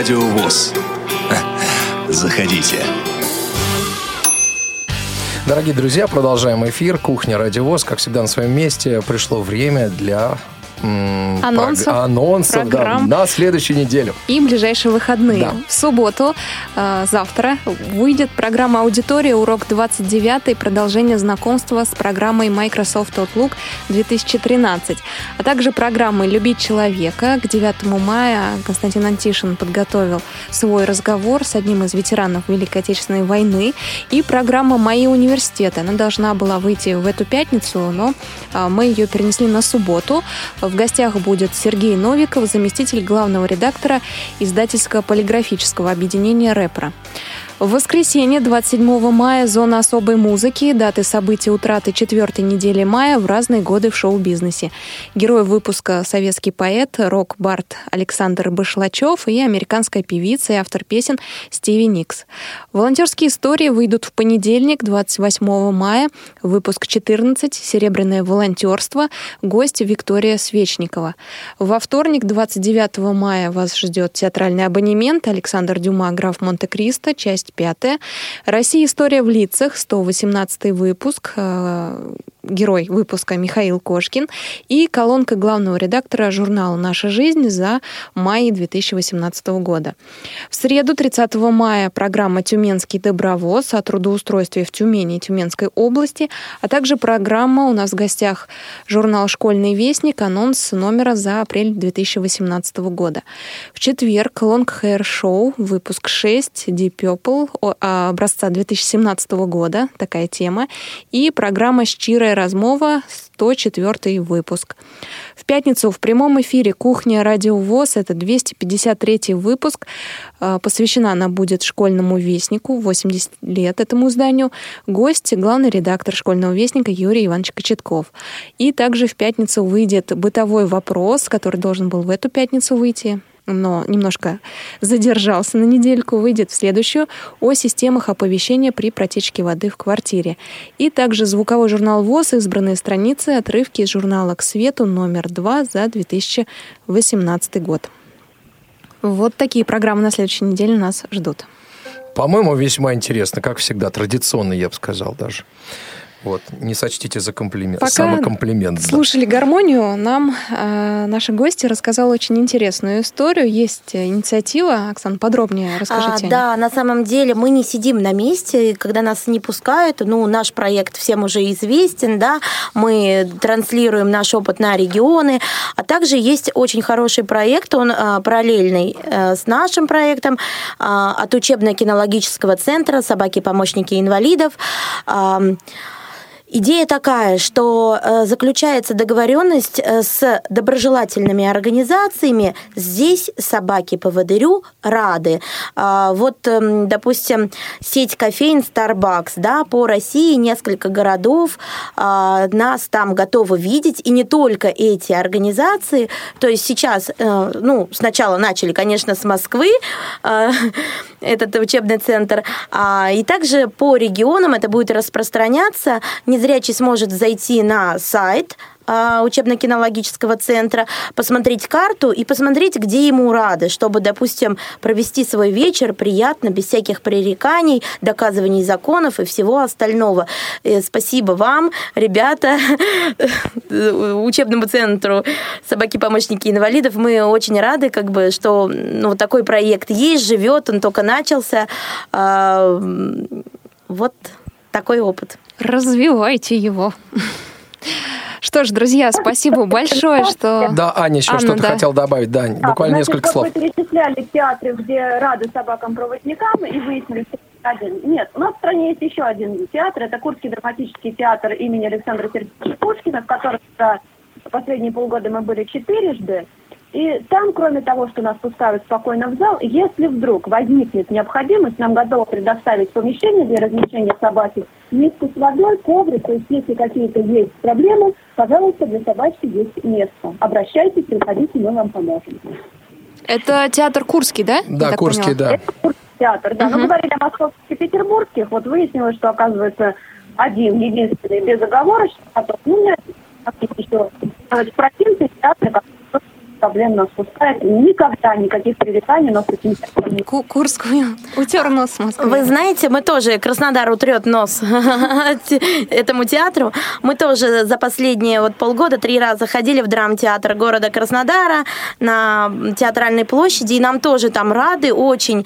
L: Радиовоз. Заходите.
A: Дорогие друзья, продолжаем эфир. Кухня Радиовоз. Как всегда, на своем месте пришло время для
B: Анонсов,
A: прог... анонсов да, на следующую неделю.
B: И ближайшие выходные. Да. В субботу, э, завтра, выйдет программа «Аудитория. Урок 29. Продолжение знакомства с программой Microsoft Outlook 2013». А также программы «Любить человека». К 9 мая Константин Антишин подготовил свой разговор с одним из ветеранов Великой Отечественной войны. И программа «Мои университеты». Она должна была выйти в эту пятницу, но э, мы ее перенесли на субботу. В гостях будет Сергей Новиков, заместитель главного редактора издательско-полиграфического объединения «Репро». В воскресенье, 27 мая, зона особой музыки, даты событий утраты четвертой недели мая в разные годы в шоу-бизнесе. Герой выпуска – советский поэт, рок-бард Александр Башлачев и американская певица и автор песен Стиви Никс. Волонтерские истории выйдут в понедельник, 28 мая, выпуск 14 «Серебряное волонтерство», гость Виктория Свечникова. Во вторник, 29 мая, вас ждет театральный абонемент Александр Дюма, граф Монте-Кристо, часть 25. Россия. История в лицах. 118 выпуск. Герой выпуска Михаил Кошкин и колонка главного редактора журнала «Наша жизнь» за май 2018 года. В среду, 30 мая, программа «Тюменский добровоз» о трудоустройстве в Тюмени и Тюменской области, а также программа у нас в гостях журнал «Школьный вестник», анонс номера за апрель 2018 года. В четверг Long Hair Show, выпуск 6, Deep Purple, образца 2017 года, такая тема, и программа «Щирая размова 104 выпуск. В пятницу в прямом эфире «Кухня Радио ВОЗ» это 253 выпуск. А, посвящена она будет школьному вестнику, 80 лет этому изданию. Гость – главный редактор школьного вестника Юрий Иванович Кочетков. И также в пятницу выйдет бытовой вопрос, который должен был в эту пятницу выйти но немножко задержался на недельку, выйдет в следующую о системах оповещения при протечке воды в квартире. И также звуковой журнал ВОЗ, избранные страницы, отрывки из журнала «К свету» номер 2 за 2018 год. Вот такие программы на следующей неделе нас ждут.
A: По-моему, весьма интересно, как всегда, традиционно, я бы сказал даже. Вот, не сочтите за комплимент.
B: Пока
A: Самокомплимент. Да.
B: Слушали гармонию, нам э, наши гости рассказала очень интересную историю. Есть инициатива, Оксана, подробнее расскажите.
C: А, да, на самом деле мы не сидим на месте, когда нас не пускают. Ну, наш проект всем уже известен, да, мы транслируем наш опыт на регионы, а также есть очень хороший проект, он э, параллельный э, с нашим проектом э, от учебно-кинологического центра «Собаки-помощники инвалидов». Э, Идея такая, что э, заключается договоренность э, с доброжелательными организациями. Здесь собаки по водырю рады. А, вот, эм, допустим, сеть кофеин Starbucks, да, по России несколько городов а, нас там готовы видеть, и не только эти организации. То есть сейчас, э, ну, сначала начали, конечно, с Москвы, этот учебный центр, а, и также по регионам это будет распространяться. Незрячий сможет зайти на сайт а, учебно-кинологического центра, посмотреть карту и посмотреть, где ему рады, чтобы, допустим, провести свой вечер приятно, без всяких пререканий, доказываний законов и всего остального. Э, спасибо вам, ребята, учебному центру «Собаки-помощники инвалидов». Мы очень рады, как бы, что ну, такой проект есть, живет, он только начался. А, вот такой опыт.
B: Развивайте его. Что ж, друзья, спасибо большое, что...
A: Да, Аня еще что-то да. хотела добавить. Да, буквально
D: значит,
A: несколько слов.
D: Вы перечисляли театры, где рады собакам-проводникам, и выяснили, что один. Нет, у нас в стране есть еще один театр. Это Курский драматический театр имени Александра Сергеевича Пушкина, в котором за последние полгода мы были четырежды. И там, кроме того, что нас пускают спокойно в зал, если вдруг возникнет необходимость, нам готовы предоставить помещение для размещения собаки, миску с водой, коврик, то есть если какие-то есть проблемы, пожалуйста, для собачки есть место. Обращайтесь, приходите, мы вам поможем.
B: Это театр Курский, да?
A: Да, Курский, да.
D: Это Курский театр, да. Uh-huh. Мы говорили о московских и петербургских, вот выяснилось, что, оказывается, один, единственный, безоговорочный, а то, ну, нет, еще, в провинции театры, проблемно спускает. Никогда никаких пререканий, но с этим
B: Курскую утер нос Москвы.
C: Вы знаете, мы тоже, Краснодар утрет нос этому театру. Мы тоже за последние вот полгода три раза ходили в драмтеатр города Краснодара на театральной площади, и нам тоже там рады очень.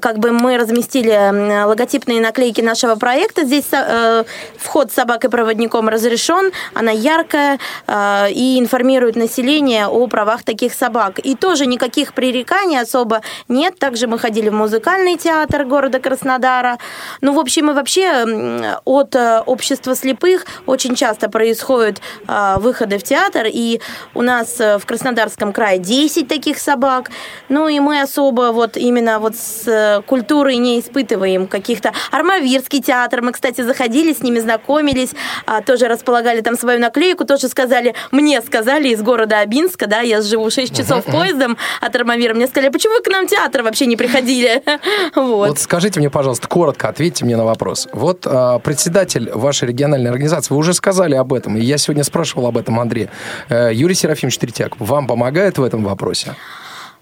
C: Как бы мы разместили логотипные наклейки нашего проекта. Здесь э, вход с собакой-проводником разрешен, она яркая э, и информирует население о правах таких собак. И тоже никаких пререканий особо нет. Также мы ходили в музыкальный театр города Краснодара. Ну, в общем, и вообще от э, общества слепых очень часто происходят э, выходы в театр, и у нас э, в Краснодарском крае 10 таких собак. Ну, и мы особо вот именно вот с культурой не испытываем каких-то... Армавирский театр, мы, кстати, заходили, с ними знакомились, а, тоже располагали там свою наклейку, тоже сказали, мне сказали из города Абинска, да, я живу 6 часов поездом от Армавира, мне сказали, почему вы к нам в театр вообще не приходили?
A: Вот. вот скажите мне, пожалуйста, коротко ответьте мне на вопрос. Вот а, председатель вашей региональной организации, вы уже сказали об этом, и я сегодня спрашивал об этом Андрея. Э, Юрий Серафимович Третьяк вам помогает в этом вопросе?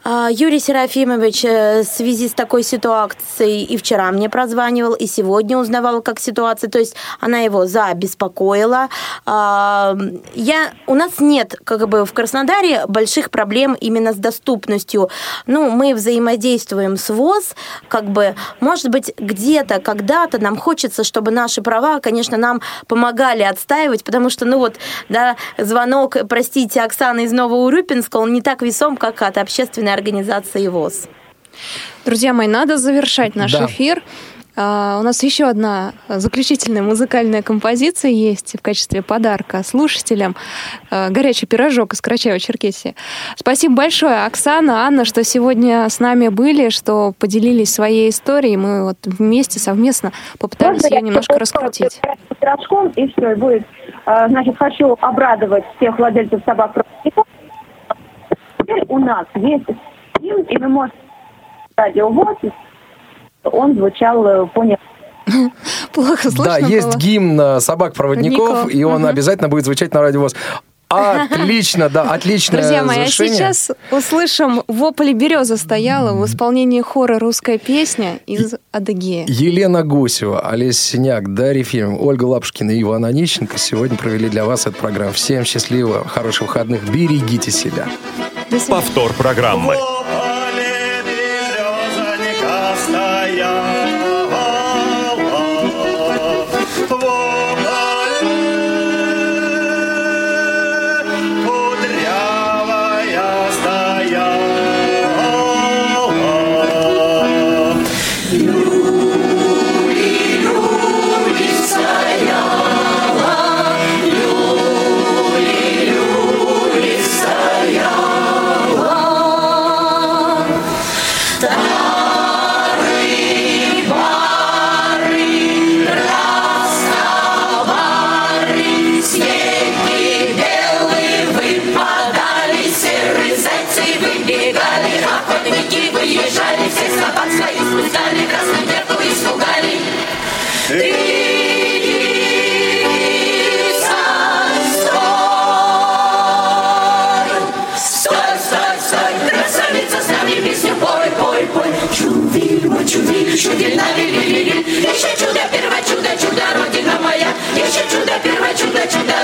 C: А, Юрий Серафимович э, в связи с такой ситуацией и вчера мне прозванивал, и сегодня узнавал, как ситуация. То есть она его забеспокоила. А, я, у нас нет как бы в Краснодаре больших проблем именно с доступностью. Ну, мы взаимодействуем с ВОЗ, как бы, может быть, где-то, когда-то нам хочется, чтобы наши права, конечно, нам помогали отстаивать, потому что, ну вот, да, звонок, простите, Оксаны из Новоурюпинска, он не так весом, как от общественной организации ВОЗ.
B: Друзья мои, надо завершать наш да. эфир. Uh, у нас еще одна заключительная музыкальная композиция есть в качестве подарка слушателям. Uh, горячий пирожок из Карачаева-Черкесии. Спасибо большое, Оксана, Анна, что сегодня с нами были, что поделились своей историей. Мы вот вместе, совместно попытались Можно ее немножко раскрутить.
D: Пирожком, и все, и будет. Uh, значит, хочу обрадовать всех владельцев собак теперь у нас есть фильм, и вы можете радио ВОЗ, он звучал э, по
B: Плохо слышно
A: Да, есть было. гимн собак-проводников, и он угу. обязательно будет звучать на радио ВОЗ. Отлично, да, отличное
B: Друзья мои,
A: а
B: сейчас услышим «Вопль береза стояла» в исполнении хора «Русская песня» из Адыгеи.
A: Елена Гусева, Олеся Синяк, Дарья Филим, Ольга Лапшкина и Иван Онищенко сегодня провели для вас эту программу. Всем счастливо, хороших выходных, берегите себя.
H: Повтор программы. первое чудо, чудо.